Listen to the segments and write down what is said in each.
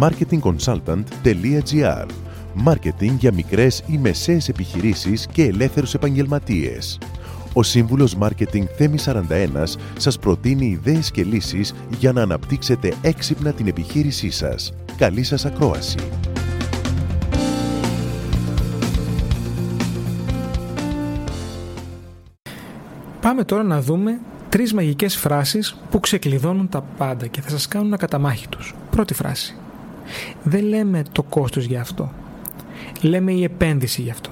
marketingconsultant.gr Μάρκετινγκ για μικρές ή μεσαίες επιχειρήσεις και ελεύθερους επαγγελματίες. Ο σύμβουλος Μάρκετινγκ Θέμη 41 σας προτείνει ιδέες και λύσεις για να αναπτύξετε έξυπνα την επιχείρησή σας. Καλή σας ακρόαση! Πάμε τώρα να δούμε τρεις μαγικές φράσεις που ξεκλειδώνουν τα πάντα και θα σας κάνουν ακαταμάχητους. Πρώτη φράση. Δεν λέμε το κόστος για αυτό. Λέμε η επένδυση γι' αυτό.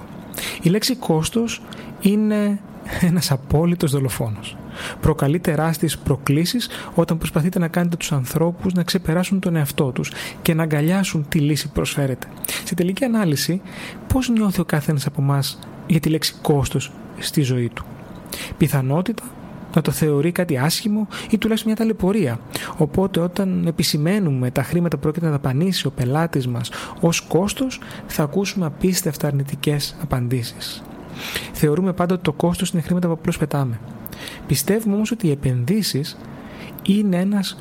Η λέξη κόστος είναι ένας απόλυτος δολοφόνος. Προκαλεί τεράστιες προκλήσεις όταν προσπαθείτε να κάνετε τους ανθρώπους να ξεπεράσουν τον εαυτό τους και να αγκαλιάσουν τη λύση που προσφέρετε. Σε τελική ανάλυση, πώς νιώθει ο καθένας από εμάς για τη λέξη κόστος στη ζωή του; Πιθανότητα να το θεωρεί κάτι άσχημο ή τουλάχιστον μια ταλαιπωρία. Οπότε όταν επισημαίνουμε τα χρήματα που πρόκειται να δαπανίσει ο πελάτης μας ως κόστος θα ακούσουμε απίστευτα αρνητικές απαντήσεις. Θεωρούμε πάντα ότι το κόστος είναι χρήματα που απλώς πετάμε. Πιστεύουμε όμως ότι οι επενδύσεις είναι ένας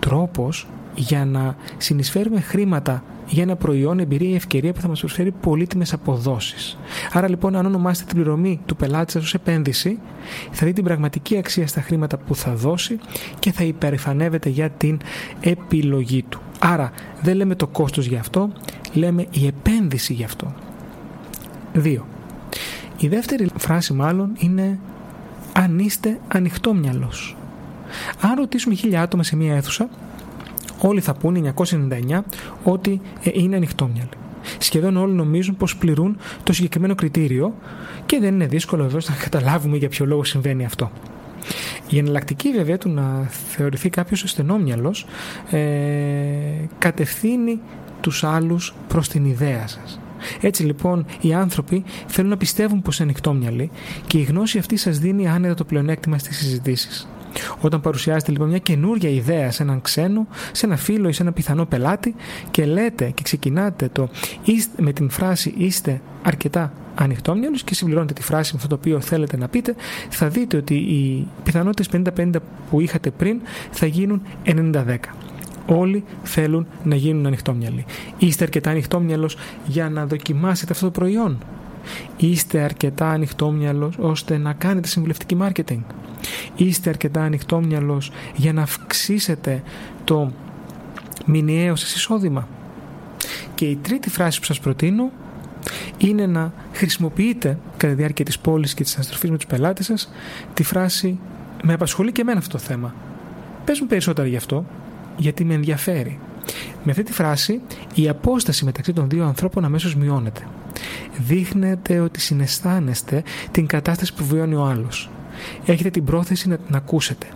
τρόπος για να συνεισφέρουμε χρήματα για ένα προϊόν, εμπειρία ή ευκαιρία που θα μας προσφέρει πολύτιμες αποδόσεις. Άρα λοιπόν αν ονομάσετε την πληρωμή του πελάτη σας ως επένδυση, θα δει την πραγματική αξία στα χρήματα που θα δώσει και θα υπερηφανεύεται για την επιλογή του. Άρα δεν λέμε το κόστος για αυτό, λέμε η επένδυση γι' αυτό. 2. Η δεύτερη φράση μάλλον είναι αν είστε ανοιχτόμυαλος. Αν ρωτήσουμε χίλια άτομα σε μία αίθουσα, όλοι θα πούνε 999 ότι ε, είναι ανοιχτόμυαλοι. Σχεδόν όλοι νομίζουν πως πληρούν το συγκεκριμένο κριτήριο και δεν είναι δύσκολο βέβαια να καταλάβουμε για ποιο λόγο συμβαίνει αυτό. Η εναλλακτική βέβαια του να θεωρηθεί κάποιος ασθενόμυαλος ε, κατευθύνει τους άλλους προς την ιδέα σας. Έτσι λοιπόν οι άνθρωποι θέλουν να πιστεύουν πως είναι ανοιχτόμυαλοι και η γνώση αυτή σας δίνει άνετα το πλεονέκτημα στις συζητήσεις. Όταν παρουσιάζετε λοιπόν μια καινούργια ιδέα σε έναν ξένο, σε ένα φίλο ή σε ένα πιθανό πελάτη και λέτε και ξεκινάτε το με την φράση είστε αρκετά ανοιχτόμυαλος και συμπληρώνετε τη φράση με αυτό το οποίο θέλετε να πείτε, θα δείτε ότι οι πιθανότητες 50-50 που είχατε πριν θα γίνουν 90-10. Όλοι θέλουν να γίνουν ανοιχτόμυαλοι. Είστε αρκετά ανοιχτόμυαλος για να δοκιμάσετε αυτό το προϊόν. Είστε αρκετά ανοιχτόμυαλος ώστε να κάνετε συμβουλευτική marketing. Είστε αρκετά ανοιχτόμυαλος για να αυξήσετε το μηνιαίο σας εισόδημα. Και η τρίτη φράση που σας προτείνω είναι να χρησιμοποιείτε κατά τη διάρκεια της πόλης και της αναστροφής με τους πελάτες σας τη φράση «Με απασχολεί και εμένα αυτό το θέμα». Πες μου περισσότερα γι' αυτό, γιατί με ενδιαφέρει. Με αυτή τη φράση η απόσταση μεταξύ των δύο ανθρώπων αμέσως μειώνεται. Δείχνετε ότι συναισθάνεστε την κατάσταση που βιώνει ο άλλος. Έχετε την πρόθεση να την ακούσετε.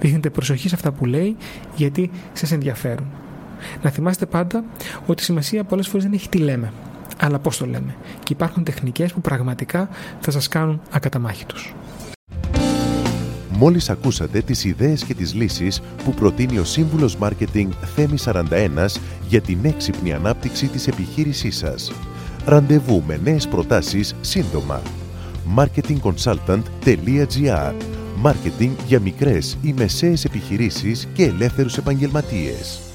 Δείχνετε προσοχή σε αυτά που λέει γιατί σας ενδιαφέρουν. Να θυμάστε πάντα ότι η σημασία πολλές φορές δεν έχει τι λέμε, αλλά πώς το λέμε. Και υπάρχουν τεχνικές που πραγματικά θα σας κάνουν ακαταμάχητους. Μόλις ακούσατε τις ιδέες και τις λύσεις που προτείνει ο σύμβουλος Μάρκετινγκ Θέμη 41 για την έξυπνη ανάπτυξη της επιχείρησής σας. Ραντεβού με νέες προτάσεις σύντομα. marketingconsultant.gr Μάρκετινγκ για μικρές ή μεσαίες επιχειρήσεις και ελεύθερους επαγγελματίες.